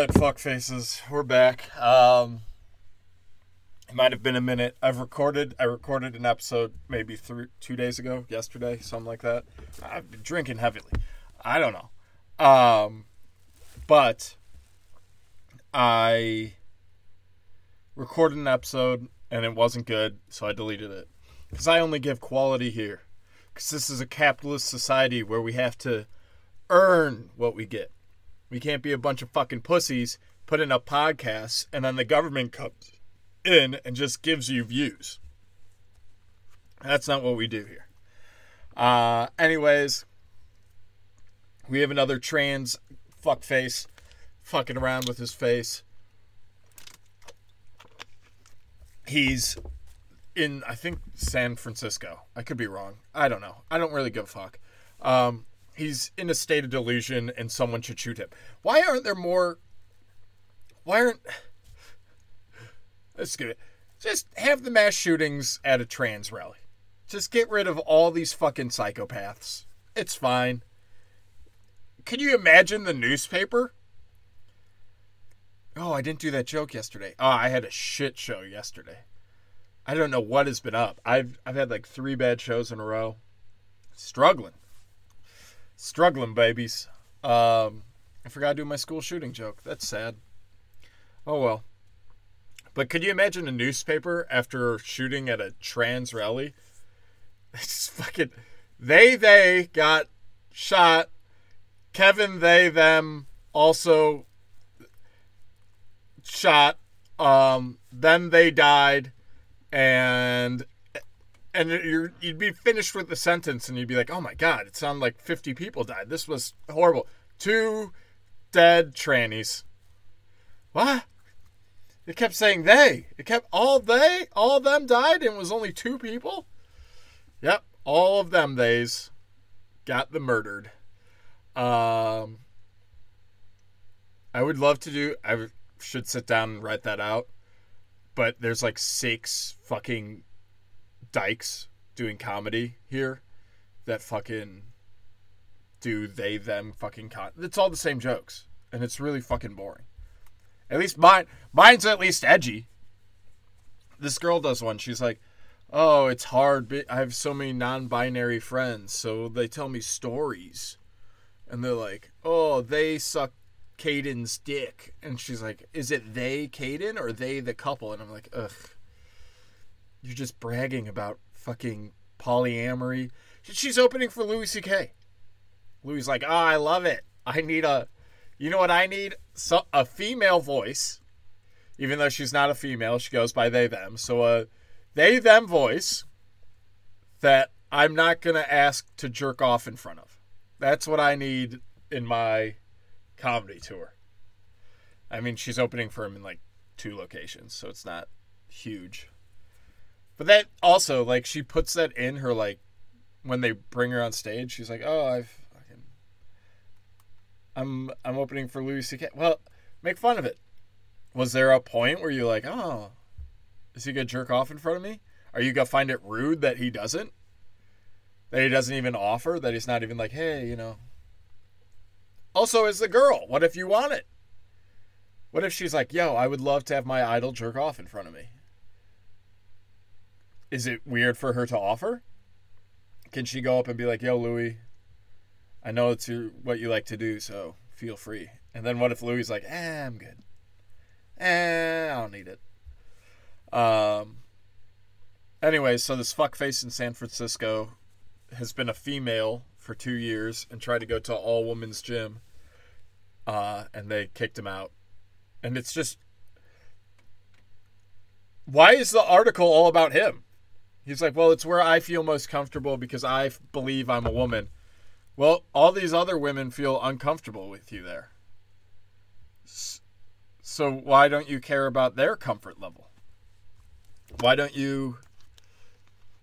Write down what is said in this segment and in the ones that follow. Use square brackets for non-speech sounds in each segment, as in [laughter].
right, fuck faces. We're back. Um, it might have been a minute. I've recorded. I recorded an episode maybe three, two days ago, yesterday, something like that. I've been drinking heavily. I don't know. Um, but I recorded an episode and it wasn't good, so I deleted it. Because I only give quality here. Because this is a capitalist society where we have to earn what we get. We can't be a bunch of fucking pussies putting up podcasts and then the government comes in and just gives you views. That's not what we do here. Uh, anyways, we have another trans fuckface fucking around with his face. He's in, I think, San Francisco. I could be wrong. I don't know. I don't really give a fuck. Um, he's in a state of delusion and someone should shoot him. Why aren't there more. Why aren't. Let's get it. Just have the mass shootings at a trans rally. Just get rid of all these fucking psychopaths. It's fine. Can you imagine the newspaper? Oh, I didn't do that joke yesterday. Oh, I had a shit show yesterday. I don't know what has been up. I've I've had like three bad shows in a row. Struggling. Struggling, babies. Um, I forgot to do my school shooting joke. That's sad. Oh well. But could you imagine a newspaper after shooting at a trans rally? [laughs] It's fucking. They, they got shot. Kevin, they, them also shot. Um, then they died. And and you're, you'd be finished with the sentence and you'd be like, oh my God, it sounded like 50 people died. This was horrible. Two dead trannies. What? It kept saying they. It kept all they, all of them died and it was only two people? Yep, all of them theys got the murdered. Um, I would love to do, I should sit down and write that out. But there's like six fucking dykes doing comedy here that fucking do they them fucking con it's all the same jokes and it's really fucking boring. At least mine mine's at least edgy. This girl does one she's like oh it's hard i have so many non-binary friends so they tell me stories. And they're like oh they suck Caden's dick. And she's like is it they Caden or they the couple? And I'm like ugh you're just bragging about fucking polyamory. She's opening for Louis C.K. Louis like, oh, I love it. I need a, you know what I need? So, a female voice. Even though she's not a female, she goes by they them. So a they them voice that I'm not gonna ask to jerk off in front of. That's what I need in my comedy tour. I mean, she's opening for him in like two locations, so it's not huge. But that also like she puts that in her like when they bring her on stage, she's like, "Oh, I've fucking I'm I'm opening for Louis C.K." Well, make fun of it. Was there a point where you're like, "Oh, is he gonna jerk off in front of me?" Are you gonna find it rude that he doesn't? That he doesn't even offer? That he's not even like, "Hey, you know." Also, as the girl, what if you want it? What if she's like, "Yo, I would love to have my idol jerk off in front of me." Is it weird for her to offer? Can she go up and be like, "Yo, Louis, I know it's your, what you like to do, so feel free." And then what if Louis like, "Eh, I'm good. Eh, I don't need it." Um. Anyway, so this fuckface in San Francisco has been a female for two years and tried to go to all women's gym, uh, and they kicked him out. And it's just, why is the article all about him? He's like, well, it's where I feel most comfortable because I believe I'm a woman. Well, all these other women feel uncomfortable with you there. So why don't you care about their comfort level? Why don't you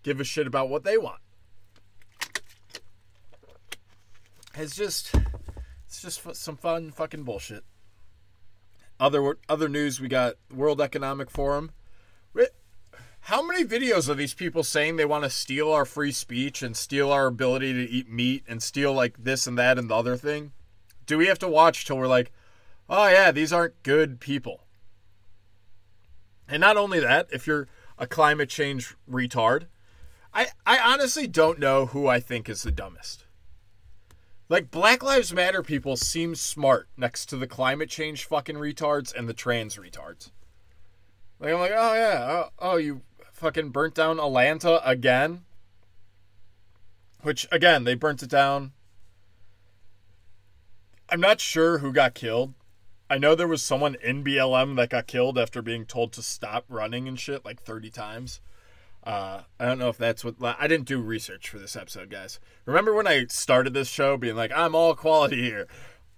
give a shit about what they want? It's just it's just some fun fucking bullshit. Other other news we got World Economic Forum how many videos are these people saying they want to steal our free speech and steal our ability to eat meat and steal like this and that and the other thing? Do we have to watch till we're like, oh yeah, these aren't good people. And not only that, if you're a climate change retard, I, I honestly don't know who I think is the dumbest. Like Black Lives Matter people seem smart next to the climate change fucking retards and the trans retards. Like I'm like, oh yeah, oh, oh you fucking burnt down Atlanta again. Which again, they burnt it down. I'm not sure who got killed. I know there was someone in BLM that got killed after being told to stop running and shit like 30 times. Uh, I don't know if that's what I didn't do research for this episode, guys. Remember when I started this show being like, I'm all quality here?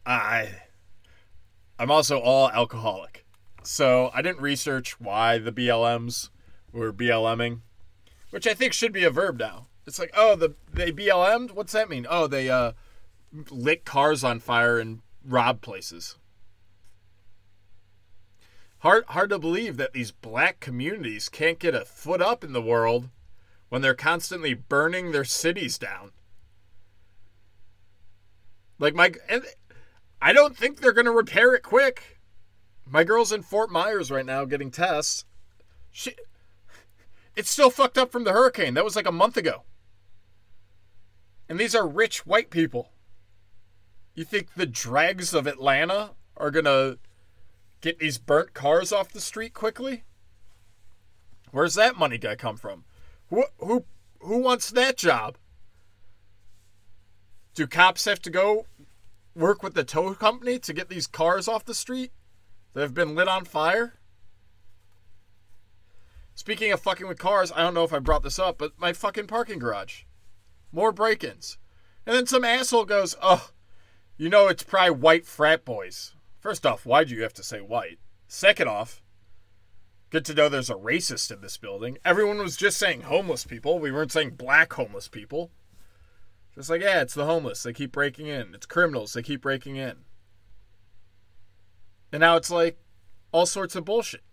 I, I'm also all alcoholic. So I didn't research why the BLMs were BLMing, which I think should be a verb now. It's like, oh, the they BLM'd? What's that mean? Oh, they uh, lit cars on fire and robbed places. Hard, hard to believe that these black communities can't get a foot up in the world when they're constantly burning their cities down. Like my, and I don't think they're gonna repair it quick. My girl's in Fort Myers right now getting tests. She, it's still fucked up from the hurricane. That was like a month ago. And these are rich white people. You think the dregs of Atlanta are gonna get these burnt cars off the street quickly? Where's that money guy come from? Who who who wants that job? Do cops have to go work with the tow company to get these cars off the street that have been lit on fire? Speaking of fucking with cars, I don't know if I brought this up, but my fucking parking garage. More break ins. And then some asshole goes, Oh, you know it's probably white frat boys. First off, why do you have to say white? Second off, good to know there's a racist in this building. Everyone was just saying homeless people. We weren't saying black homeless people. Just like, yeah, it's the homeless. They keep breaking in. It's criminals. They keep breaking in. And now it's like all sorts of bullshit.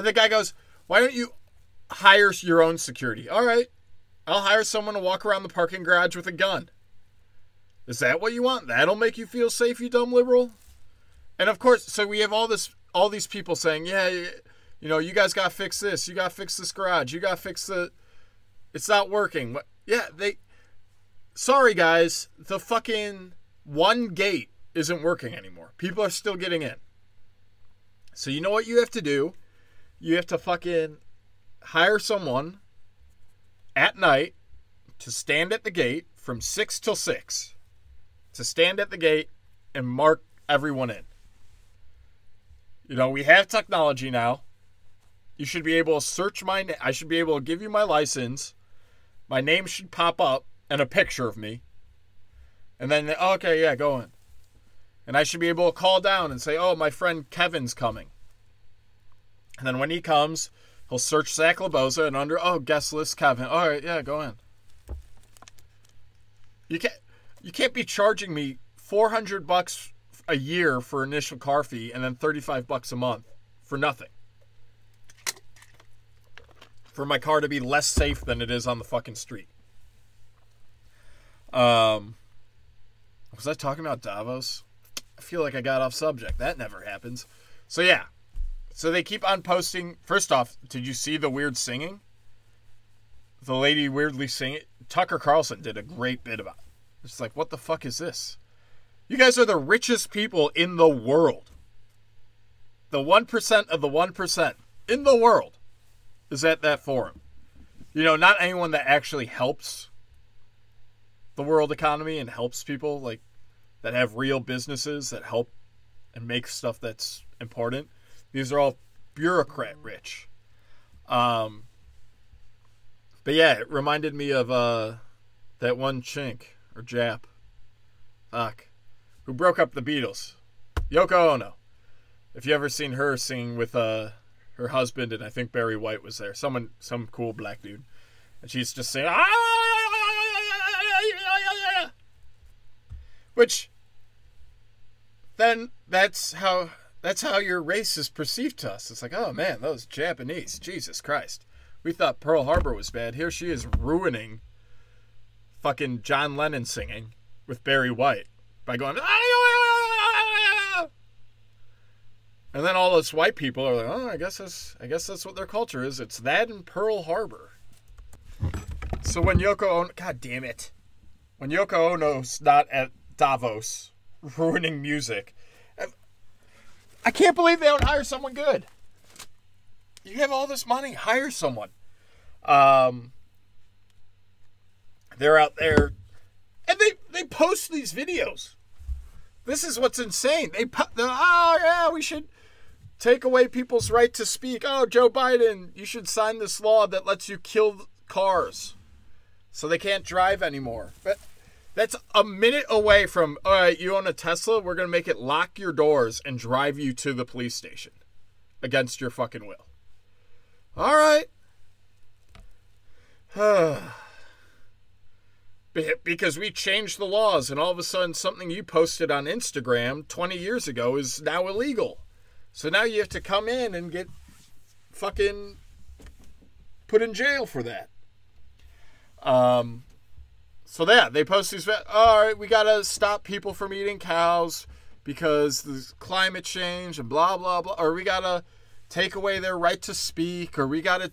And the guy goes, Why don't you hire your own security? All right. I'll hire someone to walk around the parking garage with a gun. Is that what you want? That'll make you feel safe, you dumb liberal? And of course, so we have all this all these people saying, "Yeah, you know, you guys got to fix this. You got to fix this garage. You got to fix the it's not working." But Yeah, they Sorry guys, the fucking one gate isn't working anymore. People are still getting in. So you know what you have to do? You have to fucking hire someone at night to stand at the gate from 6 till 6 to stand at the gate and mark everyone in. You know, we have technology now. You should be able to search my na- I should be able to give you my license. My name should pop up and a picture of me. And then okay, yeah, go in. And I should be able to call down and say, "Oh, my friend Kevin's coming." And then when he comes, he'll search Zach Laboza and under, "Oh, guest list Kevin." All right, yeah, go in. You can't you can't be charging me 400 bucks a year for initial car fee and then 35 bucks a month for nothing. For my car to be less safe than it is on the fucking street. Um was I talking about Davos? I feel like I got off subject. That never happens. So yeah. So they keep on posting. First off, did you see the weird singing? The lady weirdly singing. Tucker Carlson did a great bit about it. It's like, what the fuck is this? You guys are the richest people in the world. The 1% of the 1% in the world is at that forum. You know, not anyone that actually helps the world economy and helps people like that have real businesses that help and make stuff that's important. These are all bureaucrat rich. Um, but yeah, it reminded me of uh, that one chink or Jap. Fuck. Who broke up the Beatles. Yoko Ono. If you ever seen her sing with uh her husband and I think Barry White was there. Someone some cool black dude. And she's just saying which then that's how that's how your race is perceived to us. It's like, oh man, those Japanese, Jesus Christ. We thought Pearl Harbor was bad. Here she is ruining fucking John Lennon singing with Barry White. by going. Ah, and then all those white people are like, "Oh, I guess that's I guess that's what their culture is. It's that and Pearl Harbor." So when Yoko Ono, God damn it, when Yoko Ono's not at Davos [laughs] ruining music, I can't believe they don't hire someone good. You have all this money, hire someone. Um, they're out there, and they they post these videos. This is what's insane. They put the oh yeah, we should take away people's right to speak. Oh, Joe Biden, you should sign this law that lets you kill cars so they can't drive anymore. But that's a minute away from, all right, you own a Tesla, we're going to make it lock your doors and drive you to the police station against your fucking will. All right. [sighs] because we changed the laws and all of a sudden something you posted on Instagram 20 years ago is now illegal. So now you have to come in and get fucking put in jail for that. Um, so yeah, they post these. All right, we gotta stop people from eating cows because the climate change and blah blah blah. Or we gotta take away their right to speak. Or we gotta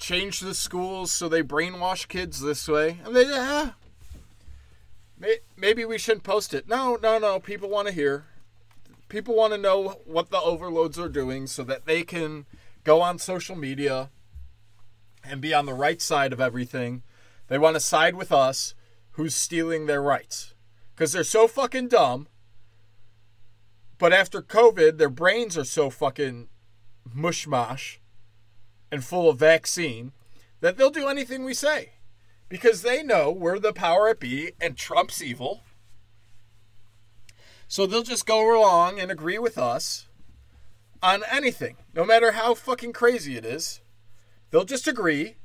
change the schools so they brainwash kids this way. And they yeah, maybe we shouldn't post it. No, no, no. People want to hear people want to know what the overloads are doing so that they can go on social media and be on the right side of everything. They want to side with us who's stealing their rights because they're so fucking dumb. But after COVID, their brains are so fucking mushmash and full of vaccine that they'll do anything we say because they know we're the power at be and Trump's evil so they'll just go along and agree with us on anything, no matter how fucking crazy it is. They'll just agree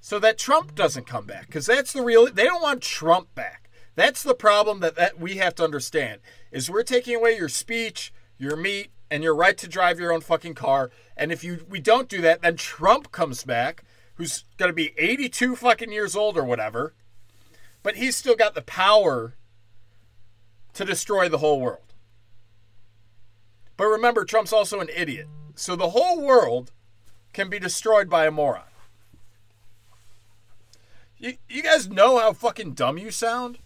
so that Trump doesn't come back because that's the real they don't want Trump back. That's the problem that, that we have to understand is we're taking away your speech, your meat, and your right to drive your own fucking car. And if you we don't do that, then Trump comes back, who's gonna be 82 fucking years old or whatever. But he's still got the power to destroy the whole world. But remember, Trump's also an idiot. So the whole world can be destroyed by a moron. You, you guys know how fucking dumb you sound?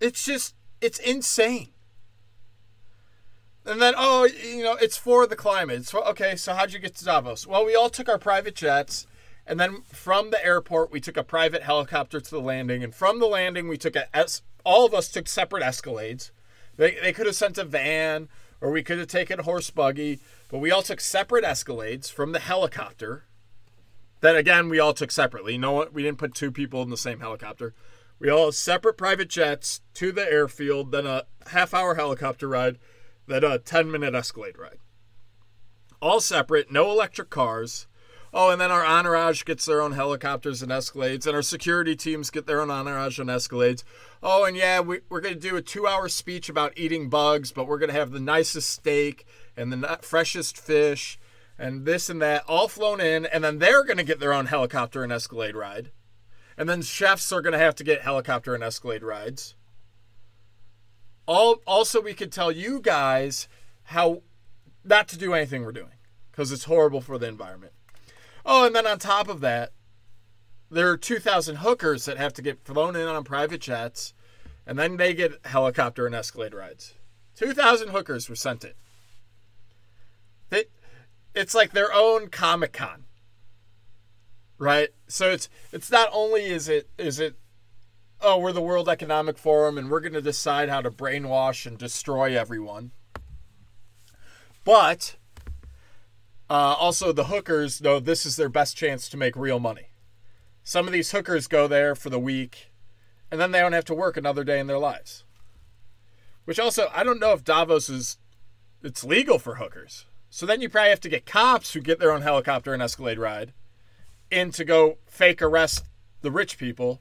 It's just, it's insane. And then, oh, you know, it's for the climate. It's for, okay, so how'd you get to Davos? Well, we all took our private jets and then from the airport, we took a private helicopter to the landing. And from the landing, we took a, all of us took separate Escalades. They, they could have sent a van or we could have taken a horse buggy, but we all took separate Escalades from the helicopter. That again, we all took separately. What? We didn't put two people in the same helicopter. We all separate private jets to the airfield, then a half hour helicopter ride, then a 10 minute Escalade ride. All separate, no electric cars. Oh, and then our entourage gets their own helicopters and Escalades, and our security teams get their own entourage and Escalades. Oh, and yeah, we, we're going to do a two hour speech about eating bugs, but we're going to have the nicest steak and the freshest fish and this and that all flown in, and then they're going to get their own helicopter and Escalade ride. And then chefs are going to have to get helicopter and Escalade rides. All, also, we could tell you guys how not to do anything we're doing because it's horrible for the environment. Oh, and then on top of that, there are 2,000 hookers that have to get flown in on private jets, and then they get helicopter and Escalade rides. 2,000 hookers were sent it. They, it's like their own Comic Con, right? So it's it's not only is it is it oh we're the World Economic Forum and we're going to decide how to brainwash and destroy everyone, but uh, also, the hookers know this is their best chance to make real money. Some of these hookers go there for the week, and then they don't have to work another day in their lives. Which also, I don't know if Davos is it's legal for hookers. So then you probably have to get cops who get their own helicopter and Escalade ride in to go fake arrest the rich people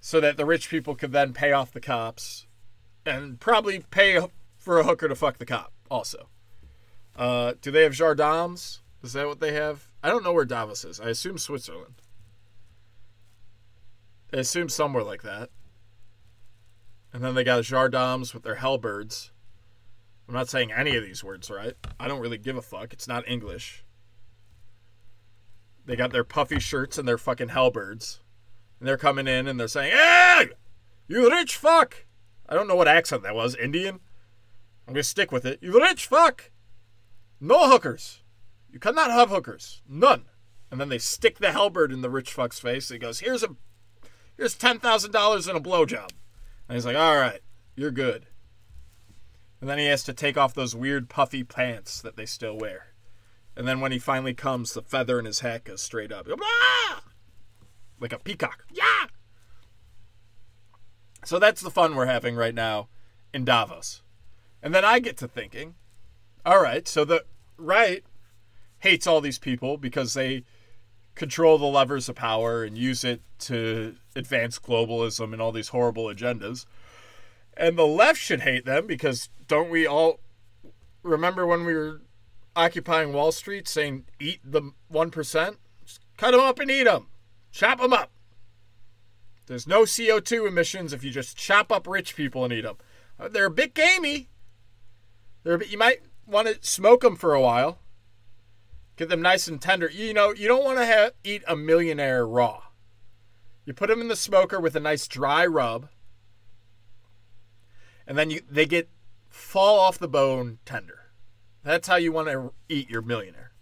so that the rich people could then pay off the cops and probably pay for a hooker to fuck the cop also. Uh, do they have gendarmes? Is that what they have? I don't know where Davos is. I assume Switzerland. I assume somewhere like that. And then they got Jardoms with their Hellbirds. I'm not saying any of these words right. I don't really give a fuck. It's not English. They got their puffy shirts and their fucking Hellbirds. And they're coming in and they're saying, Hey! You rich fuck! I don't know what accent that was. Indian? I'm gonna stick with it. You rich fuck! No hookers. You cannot have hookers. None. And then they stick the Hellbird in the rich fuck's face. He goes, Here's a here's ten thousand dollars and a blowjob. And he's like, All right, you're good. And then he has to take off those weird puffy pants that they still wear. And then when he finally comes, the feather in his hat goes straight up. Ah! Like a peacock. Yeah! So that's the fun we're having right now in Davos. And then I get to thinking, all right, so the right hates all these people because they control the levers of power and use it to advance globalism and all these horrible agendas. And the left should hate them because don't we all remember when we were occupying Wall Street saying, eat the 1%? Just cut them up and eat them, chop them up. There's no CO2 emissions if you just chop up rich people and eat them. Uh, they're a bit gamey. They're bit, you might want to smoke them for a while. Get them nice and tender. You know, you don't want to have, eat a millionaire raw. You put them in the smoker with a nice dry rub and then you they get fall off the bone tender. That's how you want to eat your millionaire.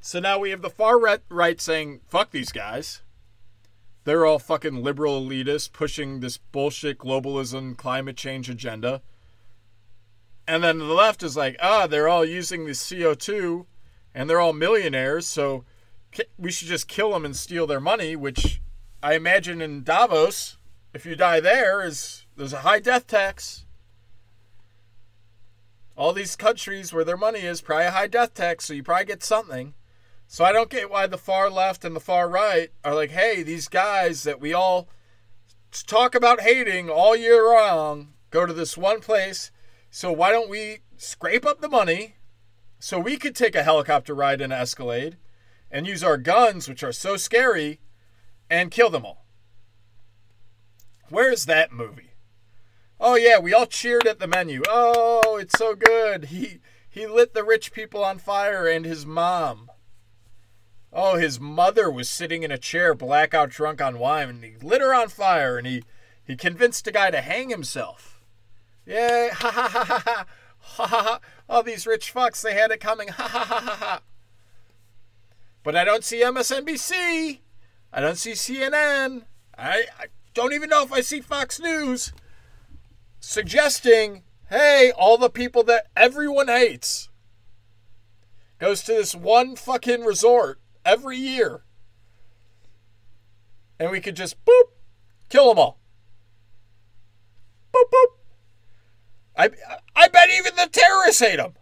So now we have the far right saying, fuck these guys. They're all fucking liberal elitists pushing this bullshit globalism, climate change agenda. And then the left is like, ah, they're all using the CO2 and they're all millionaires, so we should just kill them and steal their money, which I imagine in Davos, if you die there, is there's a high death tax. All these countries where their money is probably a high death tax, so you probably get something. So I don't get why the far left and the far right are like, hey, these guys that we all talk about hating all year long go to this one place. So why don't we scrape up the money so we could take a helicopter ride in an Escalade and use our guns, which are so scary, and kill them all? Where's that movie? Oh yeah, we all cheered at the menu. Oh, it's so good. He he lit the rich people on fire and his mom. Oh, his mother was sitting in a chair, blackout drunk on wine, and he lit her on fire and he he convinced a guy to hang himself. Yeah, [laughs] ha ha ha ha ha. Ha ha ha. All these rich fucks, they had it coming. [laughs] Ha ha ha ha ha. But I don't see MSNBC. I don't see CNN. I, I don't even know if I see Fox News suggesting, hey, all the people that everyone hates goes to this one fucking resort every year. And we could just boop, kill them all. Boop, boop. I, I bet even the terrorists hate them.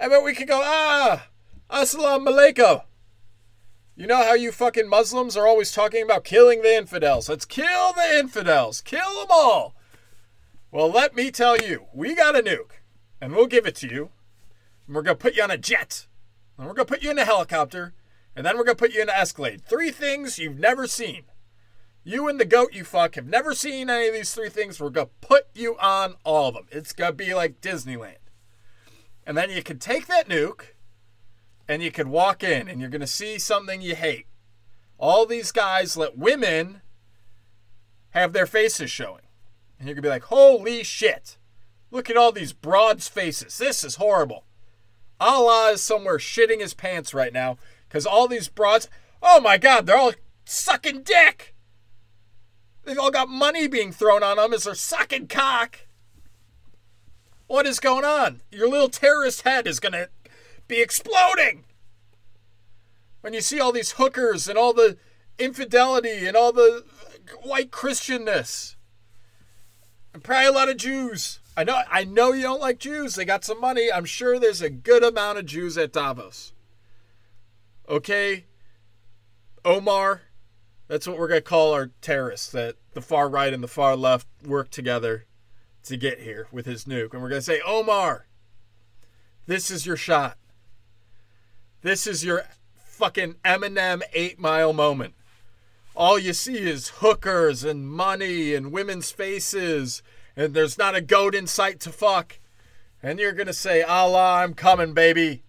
I bet we could go, ah, assalamu alaikum. You know how you fucking Muslims are always talking about killing the infidels? Let's kill the infidels. Kill them all. Well, let me tell you, we got a nuke, and we'll give it to you. And we're to put you on a jet, and we're to put you in a helicopter, and then we're to put you in an Escalade. Three things you've never seen. You and the goat you fuck have never seen any of these three things. We're to put you on all of them. It's to be like Disneyland. And then you can take that nuke and you can walk in and you're to see something you hate. All these guys let women have their faces showing. And you're going to be like, holy shit. Look at all these broads' faces. This is horrible. Allah is somewhere shitting his pants right now because all these broads, oh my God, they're all sucking dick. They've all got money being thrown on them as they're sucking cock. What is going on? Your little terrorist head is going to be exploding. When you see all these hookers and all the infidelity and all the white Christianness. Probably a lot of Jews. I know I know you don't like Jews. They got some money. I'm sure there's a good amount of Jews at Davos. Okay? Omar, that's what we're going to call our terrorists that the far right and the far left work together to get here with his nuke. And we're going to say, Omar, this is your shot. This is your fucking Eminem 8 mile moment. All you see is hookers and money and women's faces, and there's not a goat in sight to fuck. And you're gonna say, Allah, I'm coming, baby.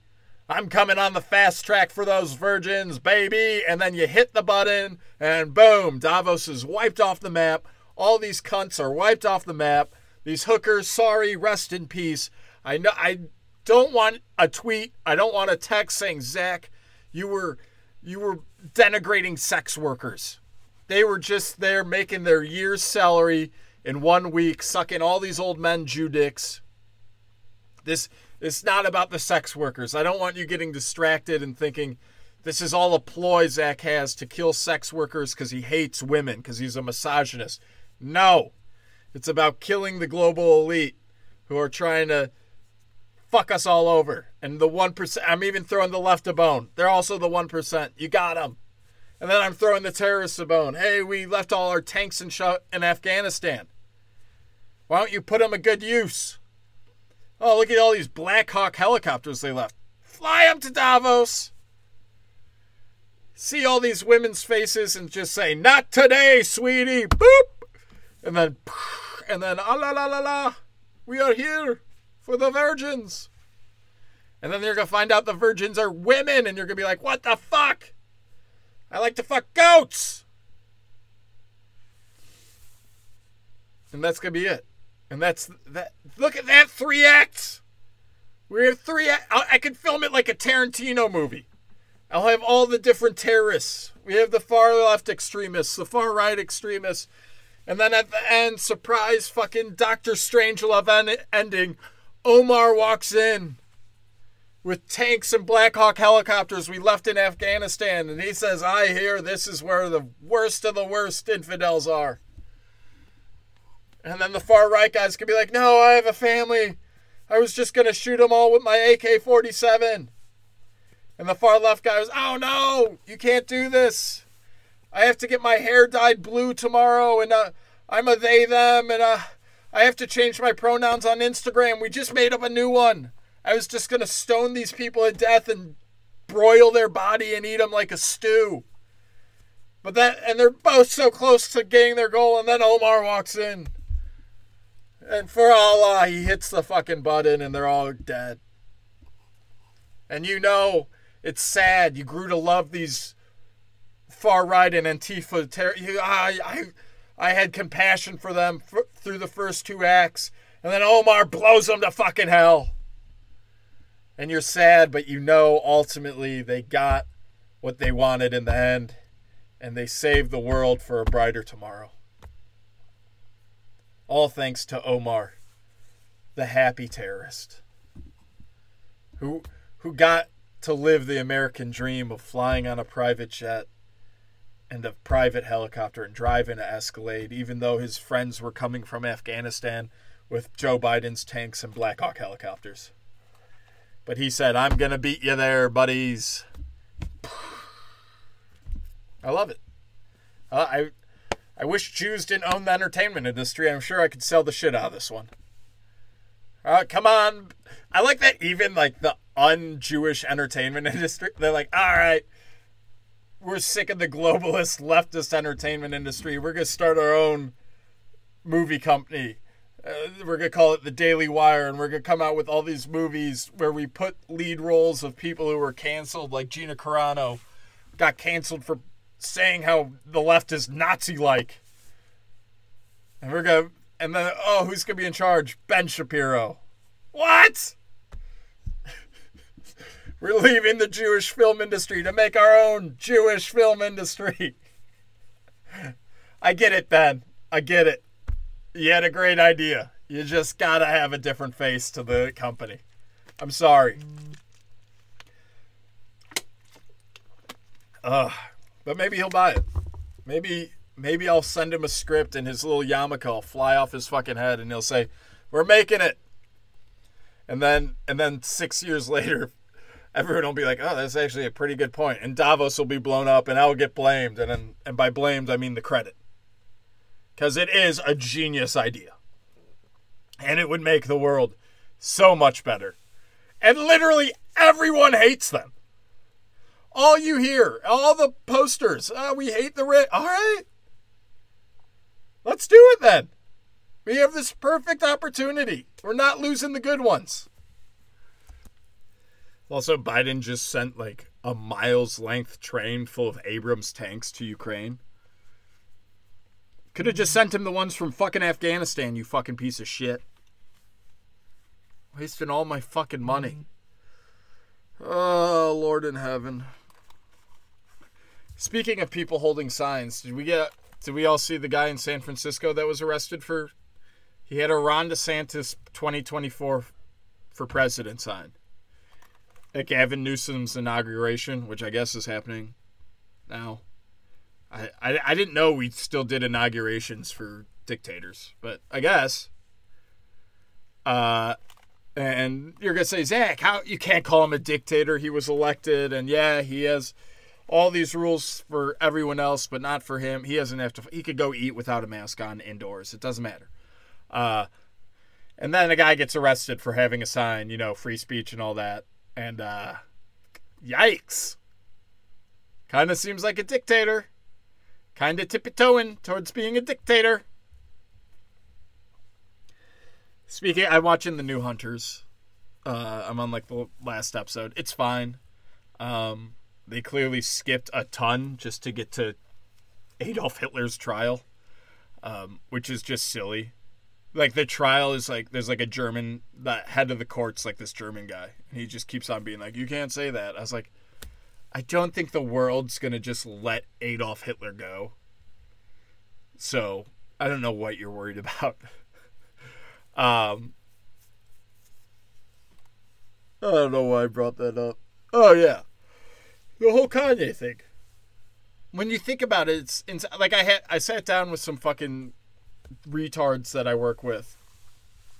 I'm coming on the fast track for those virgins, baby. And then you hit the button, and boom, Davos is wiped off the map. All these cunts are wiped off the map. These hookers, sorry, rest in peace. I know I don't want a tweet. I don't want a text saying, Zach, you were you were denigrating sex workers. They were just there making their year's salary in one week, sucking all these old men Jew dicks. This it's not about the sex workers. I don't want you getting distracted and thinking this is all a ploy Zach has to kill sex workers because he hates women, because he's a misogynist. No. It's about killing the global elite who are trying to fuck us all over. And the 1%, I'm even throwing the left a bone. They're also the 1%. You got them. And then I'm throwing the terrorists a bone. Hey, we left all our tanks in, in Afghanistan. Why don't you put them a good use? Oh, look at all these Black Hawk helicopters they left. Fly them to Davos. See all these women's faces and just say, "Not today, sweetie." Boop, and then, and then, ah la la la la. We are here for the virgins. And then you're gonna find out the virgins are women, and you're gonna be like, "What the fuck?" I like to fuck goats. And that's gonna be it. And that's that. Look at that three acts. We have three. I, I could film it like a Tarantino movie. I'll have all the different terrorists. We have the far left extremists, the far right extremists, and then at the end, surprise fucking Doctor Strangelove ending. Omar walks in with tanks and Black Hawk helicopters we left in Afghanistan, and he says, "I hear this is where the worst of the worst infidels are." And then the far right guys could be like, no, I have a family. I was just going to shoot them all with my AK 47. And the far left guy was, oh no, you can't do this. I have to get my hair dyed blue tomorrow, and uh, I'm a they, them, and uh, I have to change my pronouns on Instagram. We just made up a new one. I was just going to stone these people to death and broil their body and eat them like a stew. But that, and they're both so close to getting their goal, and then Omar walks in. And for Allah, he hits the fucking button and they're all dead. And you know, it's sad. You grew to love these far right and Antifa. Ter- you, I, I, I had compassion for them f- through the first two acts. And then Omar blows them to fucking hell. And you're sad, but you know ultimately they got what they wanted in the end. And they saved the world for a brighter tomorrow. All thanks to Omar, the happy terrorist, who who got to live the American dream of flying on a private jet and a private helicopter and drive in an Escalade, even though his friends were coming from Afghanistan with Joe Biden's tanks and Black Hawk helicopters. But he said, I'm going to beat you there, buddies. I love it. Uh, I I wish Jews didn't own the entertainment industry. I'm sure I could sell the shit out of this one. Uh, come on. I like that even like the un-Jewish entertainment [laughs] industry. They're like, all right, we're sick of the globalist [laughs] leftist entertainment industry. We're gonna start our own movie company. Uh, we're gonna call it the Daily Wire, and we're gonna come out with all these movies where we put lead roles of people who were canceled, like Gina Carano, got canceled for saying how the left is Nazi like. And we're going to, and then, oh, who's going to be in charge? Ben Shapiro. What? We're leaving the Jewish film industry to make our own Jewish film industry. [laughs] I get it, Ben. I get it. You had a great idea. You just gotta have a different face to the company. I'm sorry. Ugh. But maybe he'll buy it. Maybe maybe I'll send him a script and his little yarmulke will fly off his fucking head and he'll say, "We're making it." And then and then 6 years [laughs] later, everyone will be like, "Oh, that's actually a pretty good point." And Davos will be blown up and I'll get blamed and then, and by blamed I mean the credit. Cuz it is a genius idea. And it would make the world so much better. And literally everyone hates them. All you hear, all the posters, oh, we hate the rich. All right. Let's do it then. We have this perfect opportunity. We're not losing the good ones. Also, Biden just sent like a miles length train full of Abrams tanks to Ukraine. Could have just sent him the ones from fucking Afghanistan, you fucking piece of shit. Wasting all my fucking money. Mm-hmm. Oh, Lord in heaven. Speaking of people holding signs, did we get did we all see the guy in San Francisco that was arrested for he had a Ron DeSantis 2024 for president sign at Gavin Newsom's inauguration, which I guess is happening now. I, I, I didn't know we still did inaugurations for dictators, but I guess. Uh, and you're gonna say, Zach, how you can't call him a dictator? He was elected, and yeah, he has all these rules for everyone else, but not for him. He doesn't have to. He could go eat without a mask on indoors. It doesn't matter. Uh, and then a guy gets arrested for having a sign, you know, free speech and all that. And uh, yikes! Kind of seems like a dictator. Kind of tippy toeing towards being a dictator. Speaking, I'm watching the new Hunters. Uh, I'm on like the last episode. It's fine. Um, they clearly skipped a ton just to get to Adolf Hitler's trial, um, which is just silly. Like the trial is like there's like a German the head of the court's like this German guy, and he just keeps on being like, "You can't say that." I was like, I don't think the world's gonna just let Adolf Hitler go. So I don't know what you're worried [laughs] about. um, I don't know why I brought that up. Oh yeah, the whole Kanye thing. When you think about it, it's, it's like I had I sat down with some fucking retards that I work with,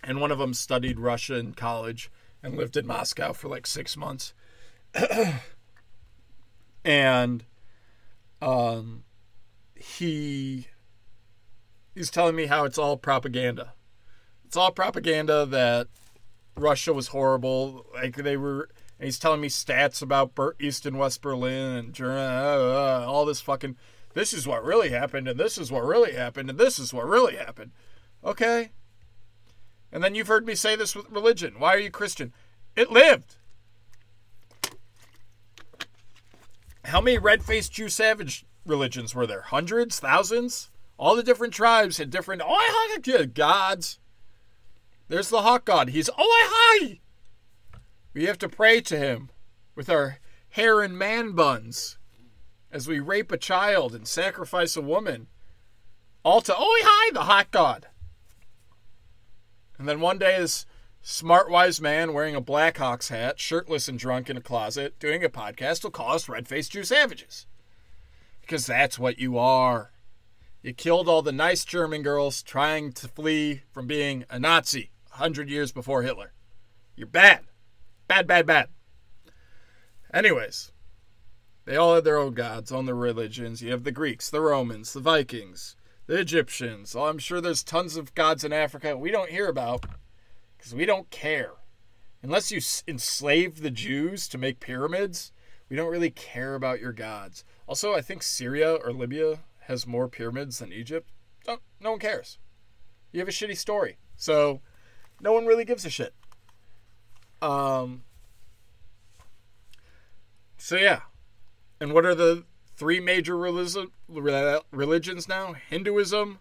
and one of them studied Russia in college and lived in Moscow for like six months. [clears throat] and um, he he's telling me how it's all propaganda. It's all propaganda that Russia was horrible. Like they were. And he's telling me stats about East and West Berlin and Germany, uh, uh, all this fucking. This is what really happened, and this is what really happened, and this is what really happened. Okay. And then you've heard me say this with religion. Why are you Christian? It lived. How many red faced Jew savage religions were there? Hundreds? Thousands? All the different tribes had different oh, gods. There's the hawk god. He's oh hi. We have to pray to him with our hair and man buns as we rape a child and sacrifice a woman. All to oh hi, the hot god. And then one day this smart wise man wearing a Blackhawks hat, shirtless and drunk in a closet, doing a podcast will call us red faced Jew savages. Because that's what you are. You killed all the nice German girls trying to flee from being a Nazi a hundred years before Hitler. You're bad. Bad, bad, bad. Anyways, they all had their own gods, own their religions. You have the Greeks, the Romans, the Vikings, the Egyptians. Oh, I'm sure there's tons of gods in Africa we don't hear about because we don't care. Unless you enslave the Jews to make pyramids, we don't really care about your gods. Also, I think Syria or Libya has more pyramids than Egypt. No, no one cares. You have a shitty story. So, no one really gives a shit. Um. So yeah, and what are the three major religions now? Hinduism.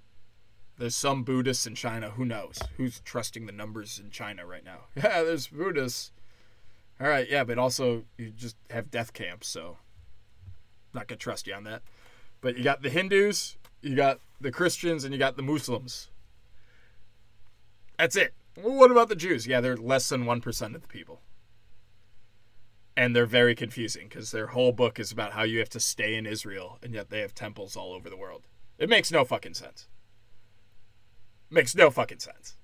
There's some Buddhists in China. Who knows? Who's trusting the numbers in China right now? [laughs] Yeah, there's Buddhists. All right, yeah, but also you just have death camps, so not gonna trust you on that. But you got the Hindus, you got the Christians, and you got the Muslims. That's it. What about the Jews? Yeah, they're less than 1% of the people. And they're very confusing because their whole book is about how you have to stay in Israel, and yet they have temples all over the world. It makes no fucking sense. Makes no fucking sense.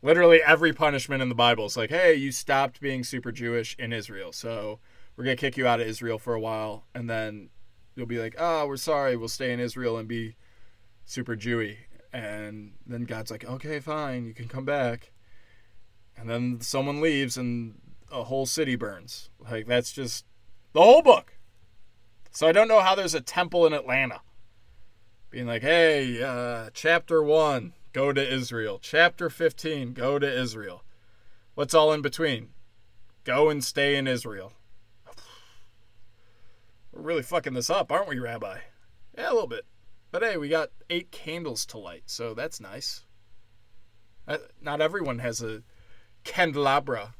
Literally every punishment in the Bible is like, hey, you stopped being super Jewish in Israel, so we're going to kick you out of Israel for a while, and then you'll be like, oh, we're sorry, we'll stay in Israel and be super Jewy. And then God's like, okay, fine, you can come back. And then someone leaves and a whole city burns. Like, that's just The whole book. So I don't know how there's a temple in Atlanta. Being like, hey, uh, chapter 1, go to Israel. Chapter 15, go to Israel. What's all in between? Go and stay in Israel. We're really fucking this up, aren't we, Rabbi? Yeah, a little bit. But hey, we got eight candles to light, so that's nice. Uh, not everyone has a candelabra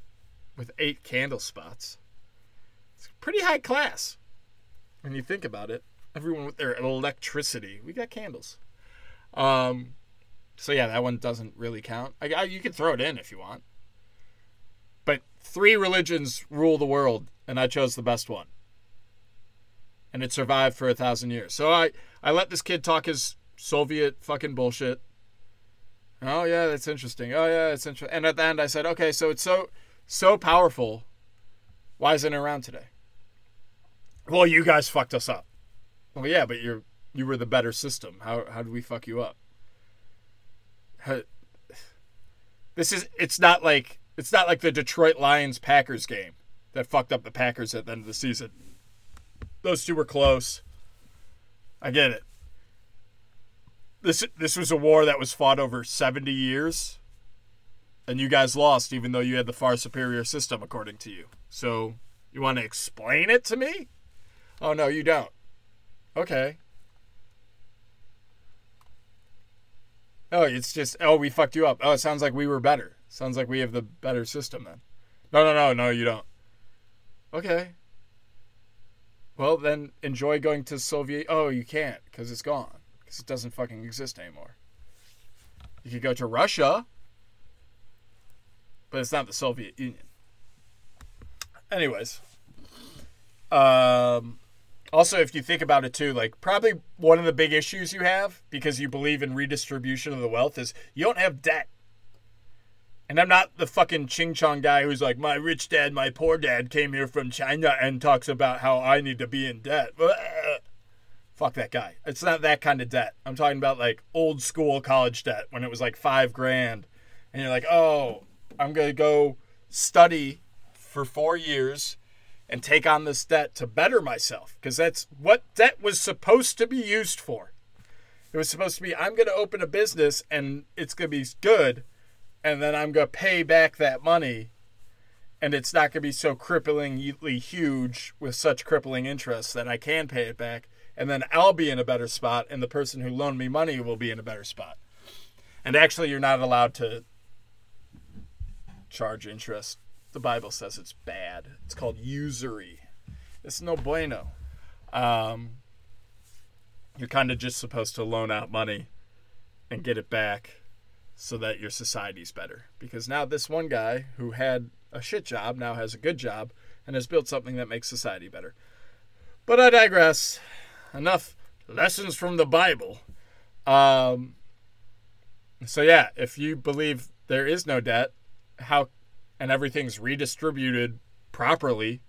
with eight candle spots. It's pretty high class when you think about it. Everyone with their electricity. We got candles. Um, so yeah, that one doesn't really count. I, I, you can throw it in if you want. But three religions rule the world, and I chose the best one. And it survived for a thousand years. So I, I let this kid talk his Soviet fucking bullshit. Oh yeah, that's interesting. Oh yeah, it's interesting. And at the end, I said, okay, so it's so so powerful. Why isn't it around today? Well, you guys fucked us up. Well, yeah, but you're you were the better system. How how did we fuck you up? How, this is it's not like it's not like the Detroit Lions Packers game that fucked up the Packers at the end of the season. Those two were close. I get it. This this was a war that was fought over 70 years and you guys lost even though you had the far superior system according to you. So, you want to explain it to me? Oh no, you don't. Okay. Oh, it's just oh we fucked you up. Oh, it sounds like we were better. Sounds like we have the better system then. No, no, no, no, you don't. Okay. Well, then enjoy going to Soviet. Oh, you can't because it's gone because it doesn't fucking exist anymore. You could go to Russia, but it's not the Soviet Union. Anyways, um, also, if you think about it too, like probably one of the big issues you have because you believe in redistribution of the wealth is you don't have debt. And I'm not the fucking ching chong guy who's like, my rich dad, my poor dad came here from China and talks about how I need to be in debt. Fuck that guy. It's not that kind of debt. I'm talking about like old school college debt when it was like five grand. And you're like, oh, I'm going to go study for four years and take on this debt to better myself because that's what debt was supposed to be used for. It was supposed to be I'm going to open a business and it's going to be good and then I'm going to pay back that money and it's not going to be so cripplingly huge with such crippling interest that I can pay it back and then I'll be in a better spot and the person who loaned me money will be in a better spot. And actually you're not allowed to charge interest the Bible says it's bad. It's called usury. It's no bueno. Um, you're kind of just supposed to loan out money and get it back so that your society's better. Because now this one guy who had a shit job now has a good job and has built something that makes society better. But I digress. Enough lessons from the Bible. Um, so yeah, if you believe there is no debt, how and everything's redistributed properly,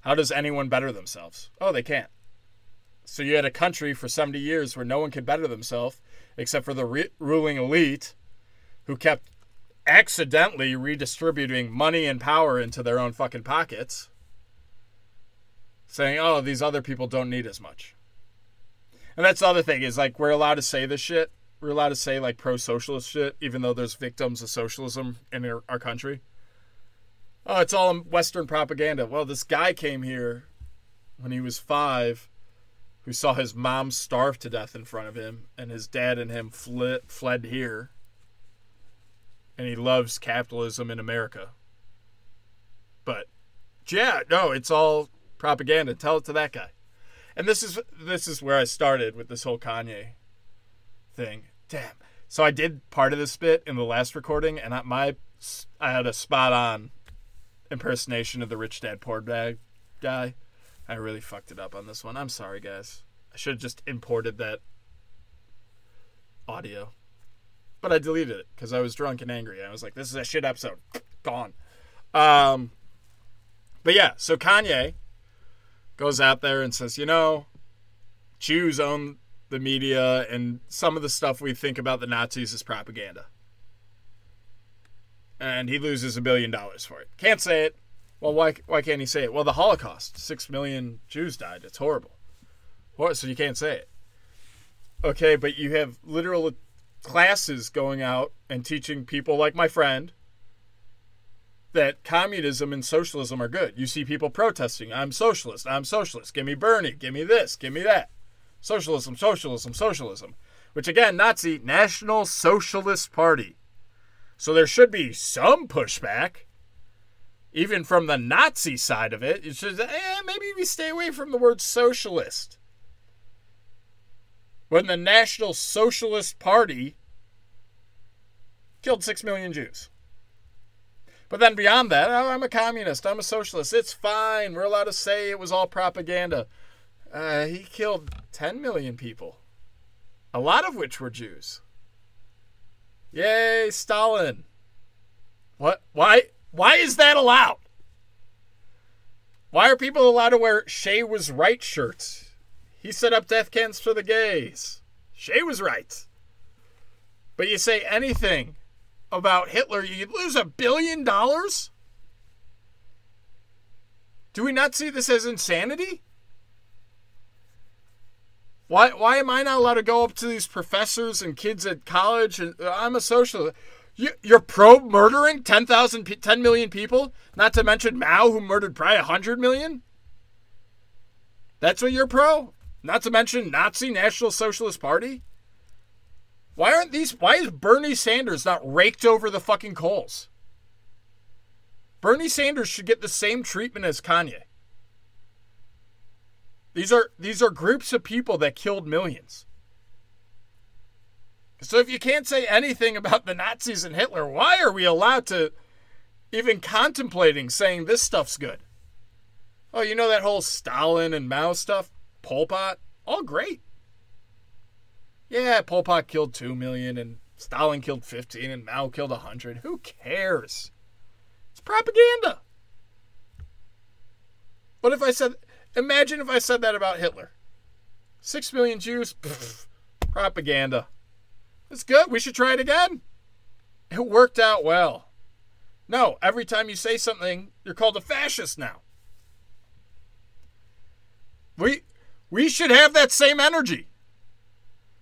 how does anyone better themselves? Oh, they can't. So you had a country for 70 years where no one could better themselves except for the re- ruling elite who kept accidentally redistributing money and power into their own fucking pockets, saying, oh, these other people don't need as much. And that's the other thing is like we're allowed to say this shit. We're allowed to say like pro socialist shit, even though there's victims of socialism in our, our country oh, it's all Western propaganda. Well, this guy came here when he was five who saw his mom starve to death in front of him, and his dad and him fled, fled here. And he loves capitalism in America. But, yeah, no, it's all propaganda. Tell it to that guy. And this is this is where I started with this whole Kanye thing. Damn. So I did part of this bit in the last recording, and I, my I had a spot on impersonation of the rich dad poor dad guy. I really fucked it up on this one. I'm sorry, guys. I should have just imported that audio. But I deleted it because I was drunk and angry. I was like, this is a shit episode. Gone. Um, but yeah, so Kanye goes out there and says, you know, Jews own the media, and some of the stuff we think about the Nazis is propaganda and he loses a billion dollars for it. Can't say it. Well, why why can't he say it? Well, the Holocaust, six million Jews died. It's horrible. So you can't say it. Okay, but you have literal classes going out and teaching people like my friend that communism and socialism are good. You see people protesting, I'm socialist, I'm socialist, give me Bernie, give me this, give me that. Socialism, socialism, socialism. Which again, Nazi, National Socialist Party. So there should be some pushback, even from the Nazi side of it. It's just, eh, maybe we stay away from the word socialist. When the National Socialist Party killed six million Jews. But then beyond that, oh, I'm a communist. I'm a socialist. It's fine. We're allowed to say it was all propaganda. Uh, he killed 10 million people, a lot of which were Jews. Yay, Stalin. What? Why? Why is that allowed? Why are people allowed to wear Che was right shirts? He set up death camps for the gays. Che was right. But you say anything about Hitler, you lose a billion dollars? Do we not see this as insanity? Why, why am I not allowed to go up to these professors and kids at college and uh, I'm a socialist? You, you're pro murdering 10,000, 10 million people? Not to mention Mao, who murdered probably 100 million? That's what you're pro? Not to mention Nazi National Socialist Party? Why aren't these? Why is Bernie Sanders not raked over the fucking coals? Bernie Sanders should get the same treatment as Kanye. These are these are groups of people that killed millions. So if you can't say anything about the Nazis and Hitler, why are we allowed to even contemplating saying this stuff's good? Oh, you know that whole Stalin and Mao stuff, Pol Pot, all great. Yeah, Pol Pot killed 2 million and Stalin killed 15 and Mao killed 100. Who cares? It's propaganda. What if I said, imagine if I said that about Hitler? 6 million Jews? Pff, propaganda. It's good. We should try it again. It worked out well. No, every time you say something, you're called a fascist now. We we should have that same energy.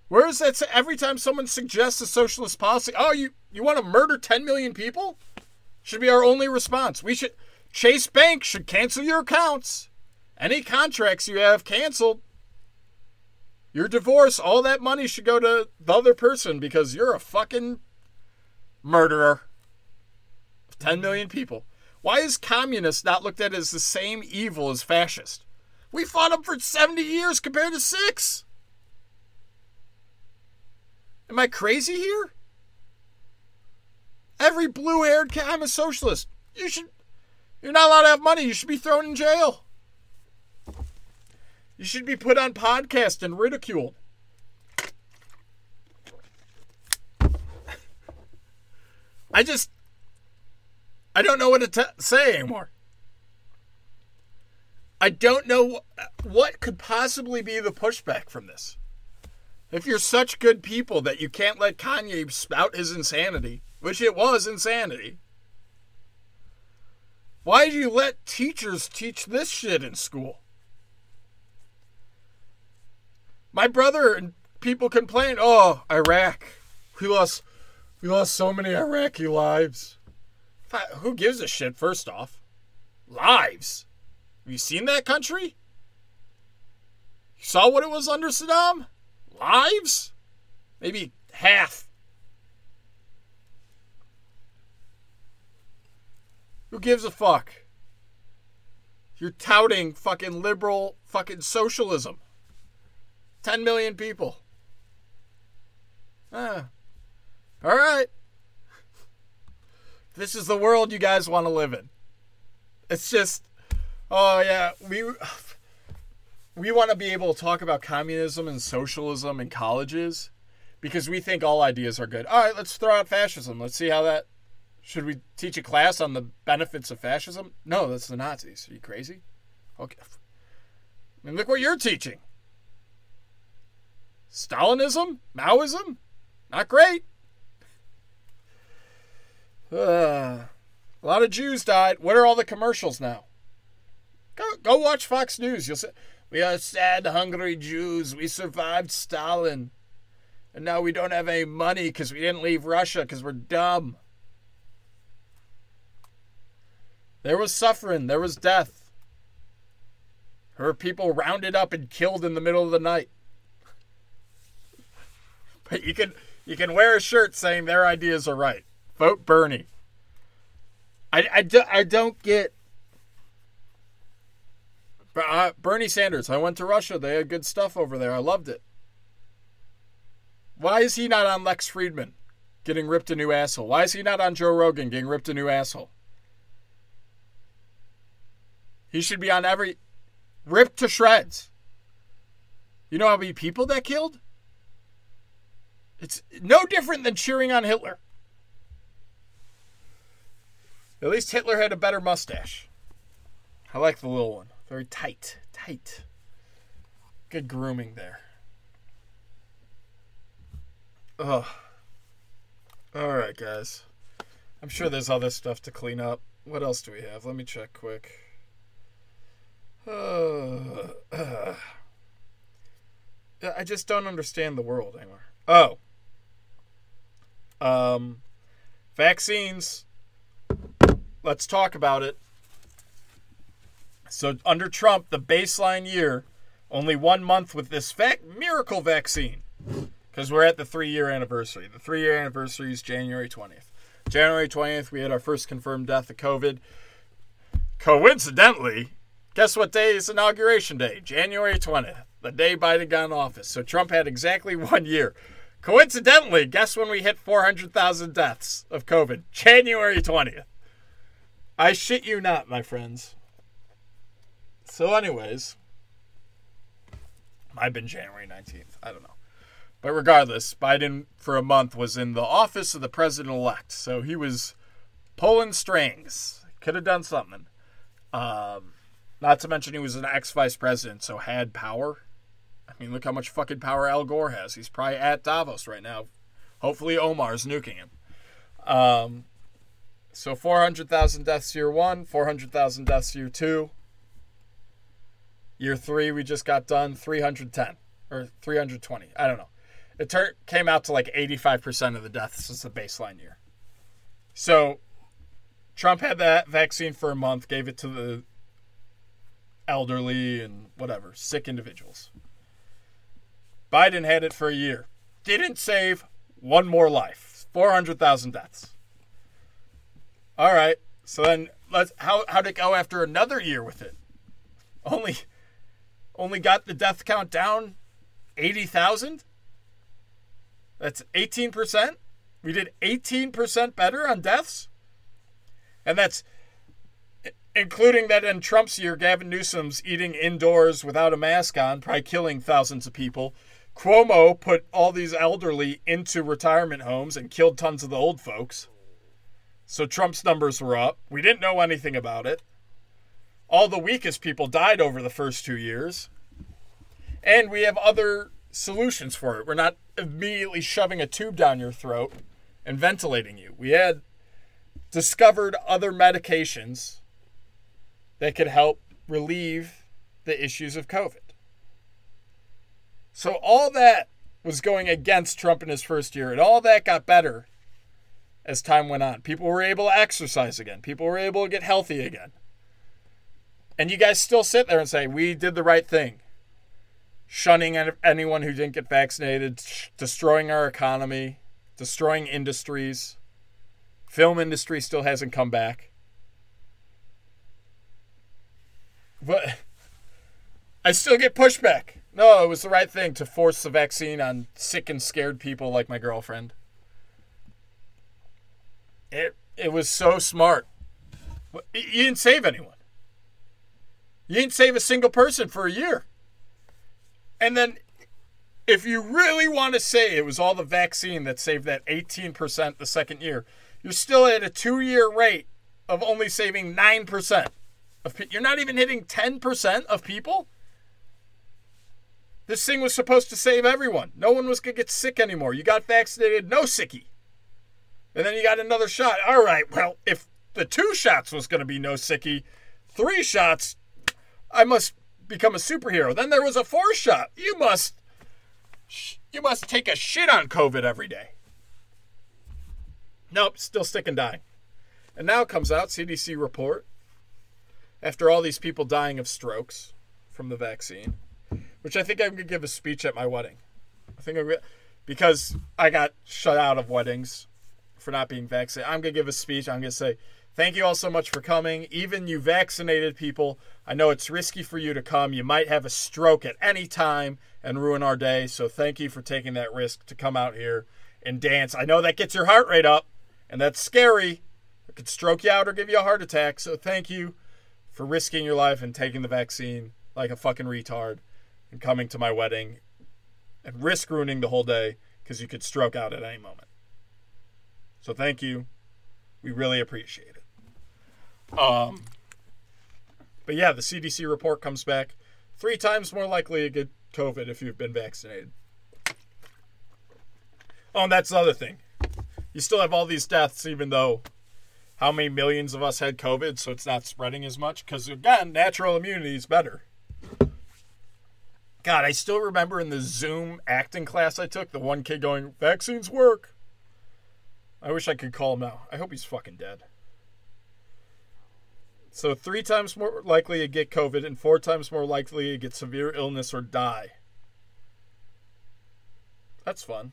Where is that? Every time someone suggests a socialist policy, oh, you, you want to murder 10 million people? Should be our only response. We should, Chase Bank should cancel your accounts. Any contracts you have canceled. Your divorce, all that money should go to the other person because you're a fucking murderer of 10 million people. Why is communist not looked at as the same evil as fascist? We fought them for 70 years compared to six. Am I crazy here? Every blue haired I'm a socialist. You should, you're not allowed to have money. You should be thrown in jail. You should be put on podcast and ridiculed. I just, I don't know what to t- say anymore. I don't know what could possibly be the pushback from this. If you're such good people that you can't let Kanye spout his insanity, which it was insanity, why do you let teachers teach this shit in school? My brother and people complain, "Oh, Iraq, we lost, we lost so many Iraqi lives." Who gives a shit? First off, lives. Have you seen that country? You saw what it was under Saddam? lives? Maybe half. Who gives a fuck? You're touting fucking liberal fucking socialism. 10 million people. Ah. All right. This is the world you guys want to live in. It's just, oh yeah, we we want to be able to talk about communism and socialism in colleges because we think all ideas are good. All right, let's throw out fascism. Let's see how that. Should we teach a class on the benefits of fascism? No, that's the Nazis. Are you crazy? Okay. I mean, look what you're teaching. Stalinism? Maoism? Not great. Uh, A lot of Jews died. What are all the commercials now? Go, go watch Fox News. You'll say, We are sad, hungry Jews. We survived Stalin. And now we don't have any money because we didn't leave Russia because we're dumb. There was suffering. There was death. Her people rounded up and killed in the middle of the night. [laughs] You can you can wear a shirt saying their ideas are right. Vote Bernie. I, I, do, I don't get uh, Bernie Sanders. I went to Russia. They had good stuff over there. I loved it. Why is he not on Lex Fridman getting ripped a new asshole? Why is he not on Joe Rogan getting ripped a new asshole? He should be on every ripped to shreds. You know how many people that killed? It's no different than cheering on Hitler. At least Hitler had a better mustache. I like the little one. Very tight. Tight. Good grooming there. Ugh. Alright, guys. I'm sure there's other stuff to clean up. What else do we have? Let me check quick. Uh, [sighs] uh. I just don't understand the world anymore. Oh. Um, vaccines. Let's talk about it. So, under Trump, the baseline year, only one month with this vac- miracle vaccine, because we're at the three year anniversary. The three year anniversary is January 20th. January 20th, we had our first confirmed death of COVID. Coincidentally, guess what day is inauguration day? January 20th, the day Biden got in office. So, Trump had exactly [laughs] one year. Coincidentally, guess when we hit 400,000 deaths of COVID? January 20th. I shit you not, my friends. So, anyways, have been January 19th. I don't know. But regardless, Biden for a month was in the office of the president elect. So he was pulling strings. Could have done something. Um, not to mention he was an ex vice president, so had power. I mean, look how much fucking power Al Gore has. He's probably at Davos right now. Hopefully, Omar's nuking him. Um, so 400,000 deaths year one, 400,000 deaths year two. Year three, we just got done 310 or 320. I don't know. It came out to like 85% of the deaths as the baseline year. So Trump had that vaccine for a month, gave it to the elderly and whatever, sick individuals. Biden had it for a year. Didn't save one more life. 400,000 deaths. All right. So then let's how how'd it go after another year with it? Only only got the death count down 80,000? That's 18%? We did 18% better on deaths? And that's including that in Trump's year, Gavin Newsom's eating indoors without a mask on, probably killing thousands of people. Cuomo put all these elderly into retirement homes and killed tons of the old folks. So Trump's numbers were up. We didn't know anything about it. All the weakest people died over the first two years. And we have other solutions for it. We're not immediately shoving a tube down your throat and ventilating you. We had discovered other medications that could help relieve the issues of COVID. So all that was going against Trump in his first year, and all that got better as time went on. People were able to exercise again, people were able to get healthy again. And you guys still sit there and say, We did the right thing. Shunning anyone who didn't get vaccinated, destroying our economy, destroying industries. Film industry still hasn't come back. But I still get pushback. No, it was the right thing to force the vaccine on sick and scared people like my girlfriend. It it was so smart. You didn't save anyone. You didn't save a single person for a year. And then if you really want to say it was all the vaccine that saved that 18% the second year, you're still at a 2-year rate of only saving 9% of pe- you're not even hitting 10% of people this thing was supposed to save everyone. No one was going to get sick anymore. You got vaccinated, no sicky. And then you got another shot. All right, well, if the two shots was going to be no sickie. Three shots, I must become a superhero. Then there was a four shot. You must you must take a shit on COVID every day. Nope, still stick and dying. And now comes out CDC report after all these people dying of strokes from the vaccine, which I think I'm gonna give a speech at my wedding. I think I'm gonna, because I got shut out of weddings for not being vaccinated. I'm gonna give a speech. I'm gonna say, thank you all so much for coming. Even you vaccinated people, I know it's risky for you to come. You might have a stroke at any time and ruin our day. So thank you for taking that risk to come out here and dance. I know that gets your heart rate up, and that's scary. It could stroke you out or give you a heart attack. So thank you for risking your life and taking the vaccine like a fucking retard and coming to my wedding and risk ruining the whole day because you could stroke out at any moment. So thank you. We really appreciate it. Um, but yeah, the CDC report comes back three times more likely to get COVID if you've been vaccinated. Oh, and that's the other thing. You still have all these deaths, even though how many millions of us had COVID, so it's not spreading as much. Because again, natural immunity is better. God, I still remember in the Zoom acting class I took, the one kid going, "Vaccines work." I wish I could call him out. I hope he's fucking dead. So three times more likely to get COVID and four times more likely to get severe illness or die. That's fun.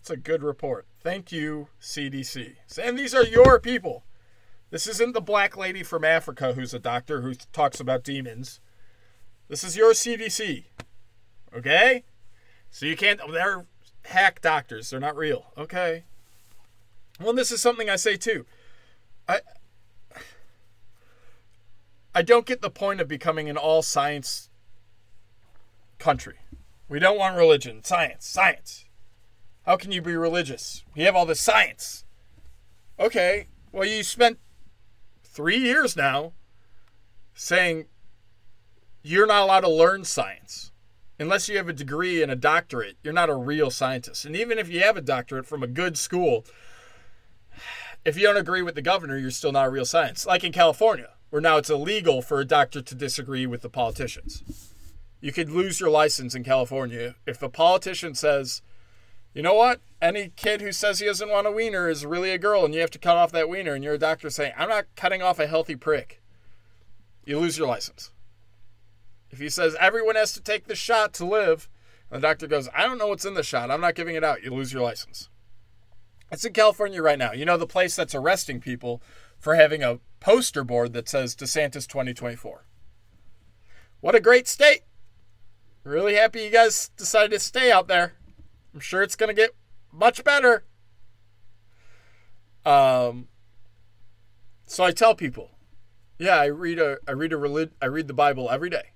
It's a good report. Thank you, CDC. And these are your people. This isn't the black lady from Africa who's a doctor who talks about demons. This is your CDC. Okay? So you can't. They're hack doctors. They're not real. Okay? Well, this is something I say too. I I don't get the point of becoming an all science country. We don't want religion. Science. Science. How can you be religious? We have all this science. Okay. Well, you spent three years now saying you're not allowed to learn science. Unless you have a degree and a doctorate, you're not a real scientist. And even if you have a doctorate from a good school, if you don't agree with the governor, you're still not a real science. Like in California, where now it's illegal for a doctor to disagree with the politicians. You could lose your license in California if a politician says, you know what? Any kid who says he doesn't want a wiener is really a girl and you have to cut off that wiener, and you're a doctor saying, I'm not cutting off a healthy prick. You lose your license. If he says everyone has to take the shot to live, and the doctor goes, I don't know what's in the shot, I'm not giving it out, you lose your license. It's in California right now. You know the place that's arresting people for having a poster board that says DeSantis 2024. What a great state. Really happy you guys decided to stay out there. I'm sure it's going to get much better. Um so I tell people, yeah, I read a I read a relig- I read the Bible every day.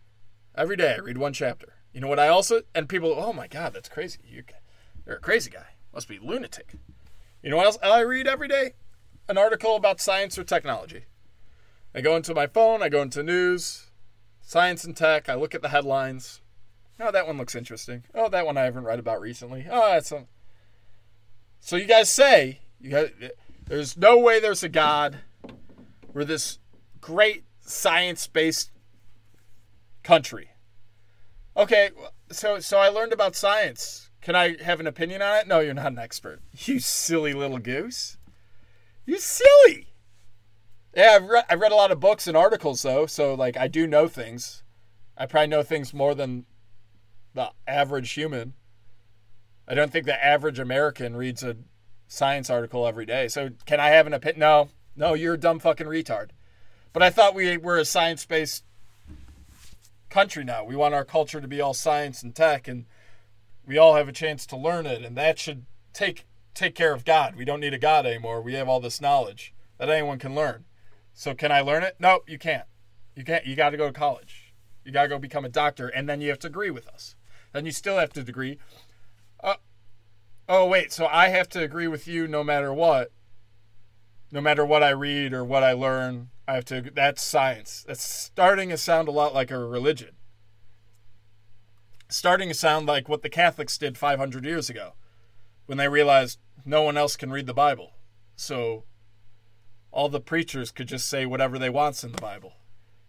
Every day I read one chapter. You know what I also and people, oh my god, that's crazy. You you're a crazy guy. Must be lunatic. You know what else I read every day? An article about science or technology. I go into my phone, I go into news, science and tech, I look at the headlines. Oh, that one looks interesting. Oh, that one I haven't read about recently. Oh, that's a... So you guys say you guys, there's no way there's a God. We're this great science-based country. Okay, so so I learned about science. Can I have an opinion on it? No, you're not an expert. [laughs] You silly little goose. You silly. Yeah, I've read, I've read a lot of books and articles, though, so, like, I do know things. I probably know things more than the average human. I don't think the average American reads a science article every day. So, can I have an opinion? No. No, you're a dumb fucking retard. But I thought we were a science based country now. We want our culture to be all science and tech and we all have a chance to learn it, and that should take take care of God. We don't need a God anymore. We have all this knowledge that anyone can learn. So can I learn it? No, you can't. You can't. You got to go to college. You got to go become a doctor, and then you have to agree with us. Then you still have to agree. Uh, oh wait, so I have to agree with you no matter what. No matter what I read or what I learn, I have to. That's science. That's starting to sound a lot like a religion starting to sound like what the Catholics did 500 years ago when they realized no one else can read the Bible. So all the preachers could just say whatever they wants in the Bible.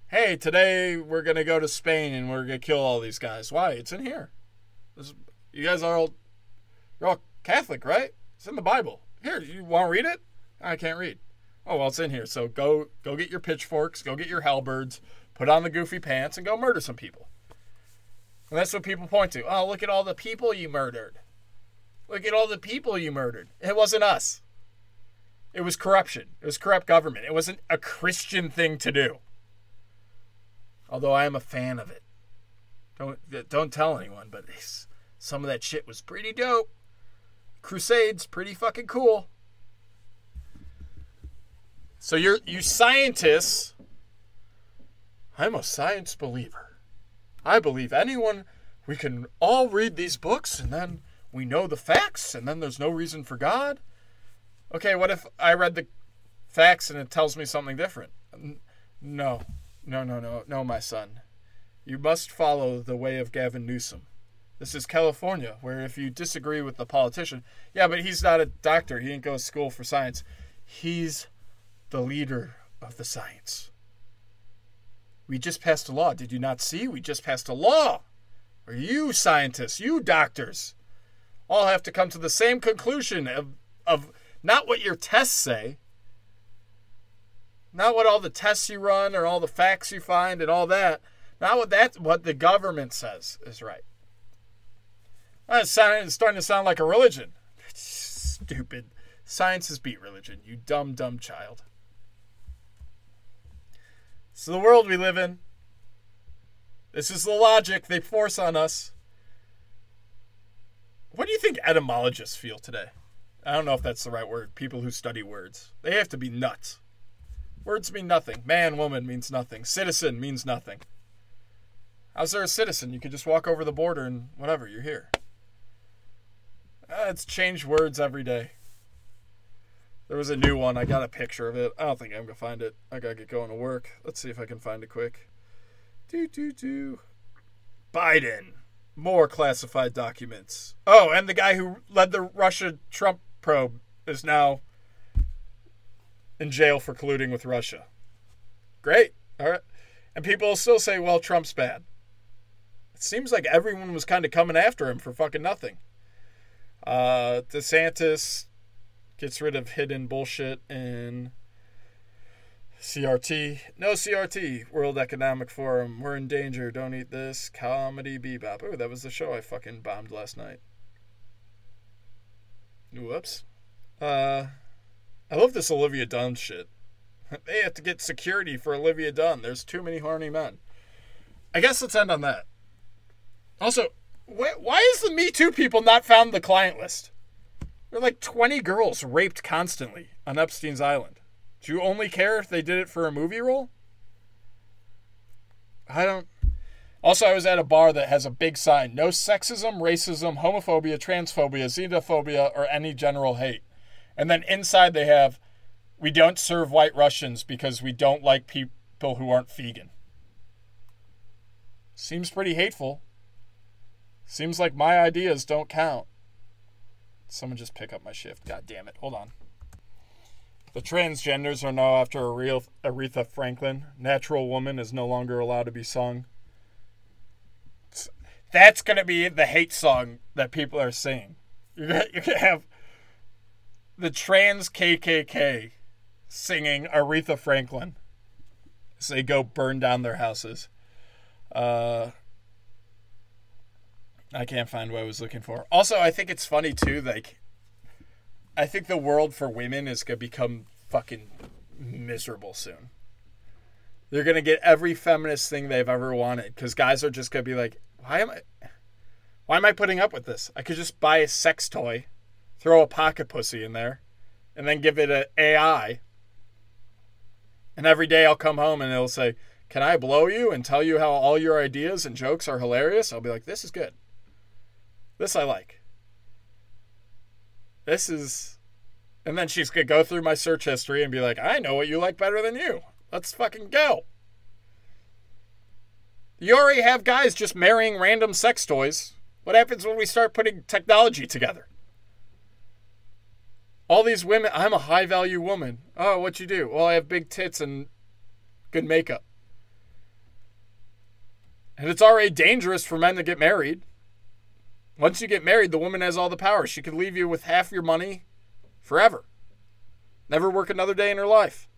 Hey, today we're going to go to Spain and we're going to kill all these guys. Why? It's in here. This, you guys are all you're all Catholic, right? It's in the Bible. Here, you want to read it? I can't read. Oh, well, it's in here. So go go get your pitchforks, go get your halberds, put on the goofy pants and go murder some people. And that's what people point to. Oh, look at all the people you murdered. Look at all the people you murdered. It wasn't us. It was corruption. It was corrupt government. It wasn't a Christian thing to do. Although I am a fan of it. Don't don't tell anyone, but some of that shit was pretty dope. Crusades, pretty fucking cool. So you're you scientists. I'm a science believer. I believe anyone we can all read these books and then we know the facts and then there's no reason for God. Okay, what if I read the facts and it tells me something different? No. No, no, no, no, my son. You must follow the way of Gavin Newsom. This is California, where if you disagree with the politician, yeah, but he's not a doctor. He didn't go to school for science. He's the leader of the science. We just passed a law. Did you not see? We just passed a law. You scientists, you doctors, all have to come to the same conclusion of, of not what your tests say, not what all the tests you run or all the facts you find and all that. Not what that what the government says is right. It's starting to sound like a religion. Stupid. Science is beat religion, you dumb, dumb child. Is the world we live in. This is the logic they force on us. What do you think etymologists feel today? I don't know if that's the right word. People who study words. They have to be nuts. Words mean nothing. Man, woman means nothing. Citizen means nothing. How's there a citizen? You could just walk over the border and whatever, you're here. Uh, it's changed words every day. There was a new one. I got a picture of it. I don't think I'm gonna find it. I gotta get going to work. Let's see if I can find it quick. Do do do. Biden. More classified documents. Oh, and the guy who led the Russia Trump probe is now in jail for colluding with Russia. Great. All right. And people still say, well, Trump's bad. It seems like everyone was kind of coming after him for fucking nothing. Uh, DeSantis gets rid of hidden bullshit in CRT. No CRT. World Economic Forum. We're in danger. Don't eat this. Comedy Bebop. Oh, that was the show I fucking bombed last night. Whoops. Uh, I love this Olivia Dunne shit. [laughs] They have to get security for Olivia Dunne. There's too many horny men. I guess let's end on that. Also, why is the Me Too people not found the client list? There are like 20 girls raped constantly on Epstein's Island. Do you only care if they did it for a movie role? I don't. Also, I was at a bar that has a big sign no sexism, racism, homophobia, transphobia, xenophobia, or any general hate. And then inside they have we don't serve white Russians because we don't like people who aren't vegan. Seems pretty hateful. Seems like my ideas don't count. Someone just pick up my shift. God damn it. Hold on. The transgenders are now after Aretha Franklin. Natural Woman is no longer allowed to be sung. That's going to be the hate song that people are singing. You're going to have the trans KKK singing Aretha Franklin as they go burn down their houses. Uh, I can't find what I was looking for. Also, I think it's funny too. Like, I think the world for women is gonna become fucking miserable soon. They're gonna get every feminist thing they've ever wanted because guys are just gonna be like, why am I, why am I putting up with this? I could just buy a sex toy, throw a pocket pussy in there, and then give it an AI. And every day I'll come home and it'll say, "Can I blow you and tell you how all your ideas and jokes are hilarious?" I'll be like, "This is good." This I like. This is. And then she's going to go through my search history and be like, I know what you like better than you. Let's fucking go. You already have guys just marrying random sex toys. What happens when we start putting technology together? All these women, I'm a high value woman. Oh, what you do? Well, I have big tits and good makeup. And it's already dangerous for men to get married. Once you get married, the woman has all the power. She could leave you with half your money forever. Never work another day in her life.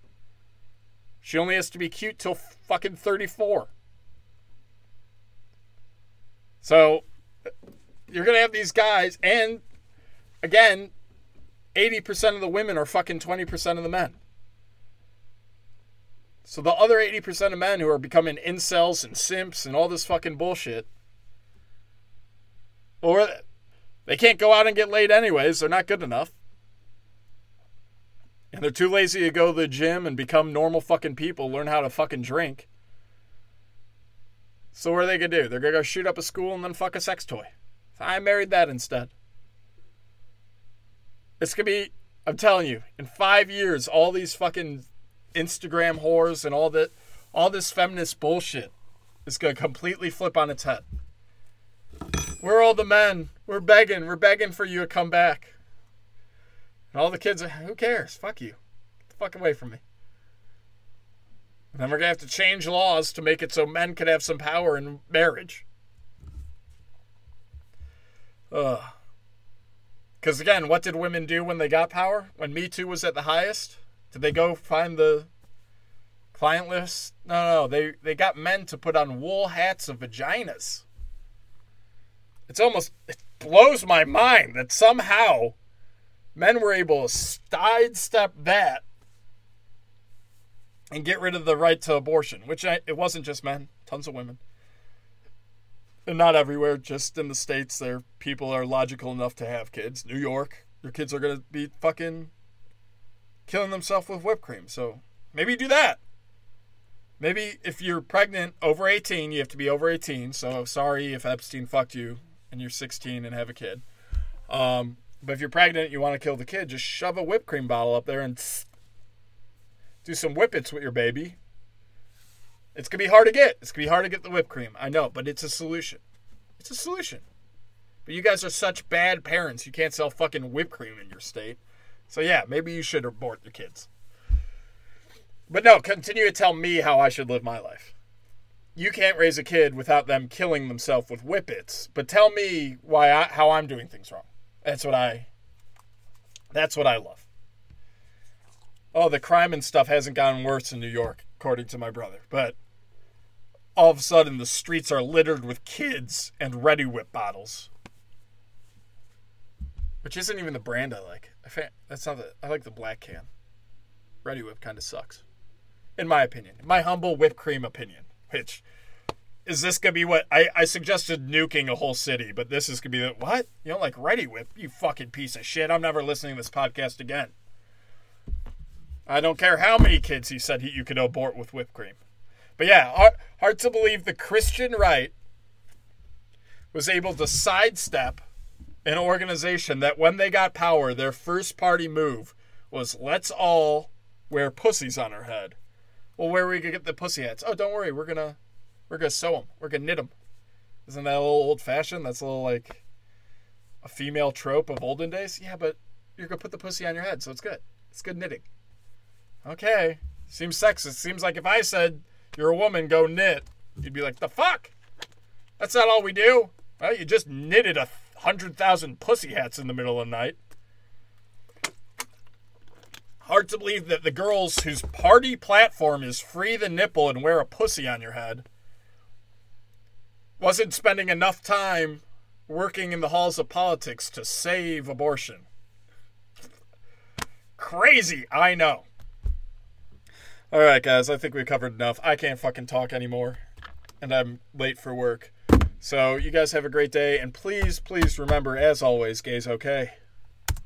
She only has to be cute till fucking 34. So you're to have these guys, and again, 80% of the women are fucking 20% of the men. So the other 80% of men who are becoming incels and simps and all this fucking bullshit, or they can't go out and get laid anyways, they're not good enough. And they're too lazy to go to the gym and become normal fucking people, learn how to fucking drink. So what are they gonna do? They're gonna go shoot up a school and then fuck a sex toy. I married that instead. It's gonna be I'm telling you, in five years, all these fucking Instagram whores and all that all this feminist bullshit is gonna completely flip on its head. We're all the men. We're begging. We're begging for you to come back. And all the kids are, who cares? Fuck you. Get the fuck away from me. And then we're to have to change laws to make it so men could have some power in marriage. Ugh. Because again, what did women do when they got power? When Me Too was at the highest? Did they go find the client list? No, no, they they got men to put on wool hats of vaginas. It's almost it blows my mind that somehow men were able to sidestep that and get rid of the right to abortion, which I, it wasn't just men, tons of women. Not everywhere, just in the states, there people are logical enough to have kids. New York, your kids are gonna be fucking killing themselves with whipped cream. So maybe do that. Maybe if you're pregnant over 18, you have to be over 18. So sorry if Epstein fucked you and you're 16 and have a kid. Um, but if you're pregnant, you want to kill the kid, just shove a whipped cream bottle up there and [sniffs] do some whippets with your baby. It's gonna be hard to get. It's gonna be hard to get the whipped cream. I know, but it's a solution. It's a solution. But you guys are such bad parents. You can't sell fucking whipped cream in your state. So yeah, maybe you should abort your kids. But no, continue to tell me how I should live my life. You can't raise a kid without them killing themselves with whippets. But tell me why I, how I'm doing things wrong. That's what I That's what I love. Oh, the crime and stuff hasn't gotten worse in New York, according to my brother. But all of a sudden, the streets are littered with kids and Reddi-wip bottles, which isn't even the brand I like. I that's not the. I like the black can. Reddi-wip kind of sucks, in my opinion. My humble whipped cream opinion. Which is this gonna be what I, I suggested nuking a whole city, but this is gonna be the, what? You don't like Reddi-wip, You fucking piece of shit! I'm never listening to this podcast again. I don't care how many kids he said he, you could abort with whipped cream. But yeah, hard, hard to believe the Christian right was able to sidestep an organization that when they got power, their first party move was let's all wear pussies on our head. Well, where are we gonna get the pussy hats? Oh, don't worry, we're gonna we're gonna sew them. We're gonna knit them. Isn't that a little old fashioned? That's a little like a female trope of olden days. Yeah, but you're gonna put the pussy on your head, so it's good. It's good knitting. Okay, seems sexist. Seems like if I said you're a woman, go knit, you'd be like, the fuck? That's not all we do. Well, you just knitted a hundred thousand pussy hats in the middle of the night. Hard to believe that the girls whose party platform is free the nipple and wear a pussy on your head wasn't spending enough time working in the halls of politics to save abortion. Crazy, I know. All right, guys, I think we covered enough. I can't fucking talk anymore, and I'm late for work. So, you guys have a great day, and please, please remember, as always, gays okay.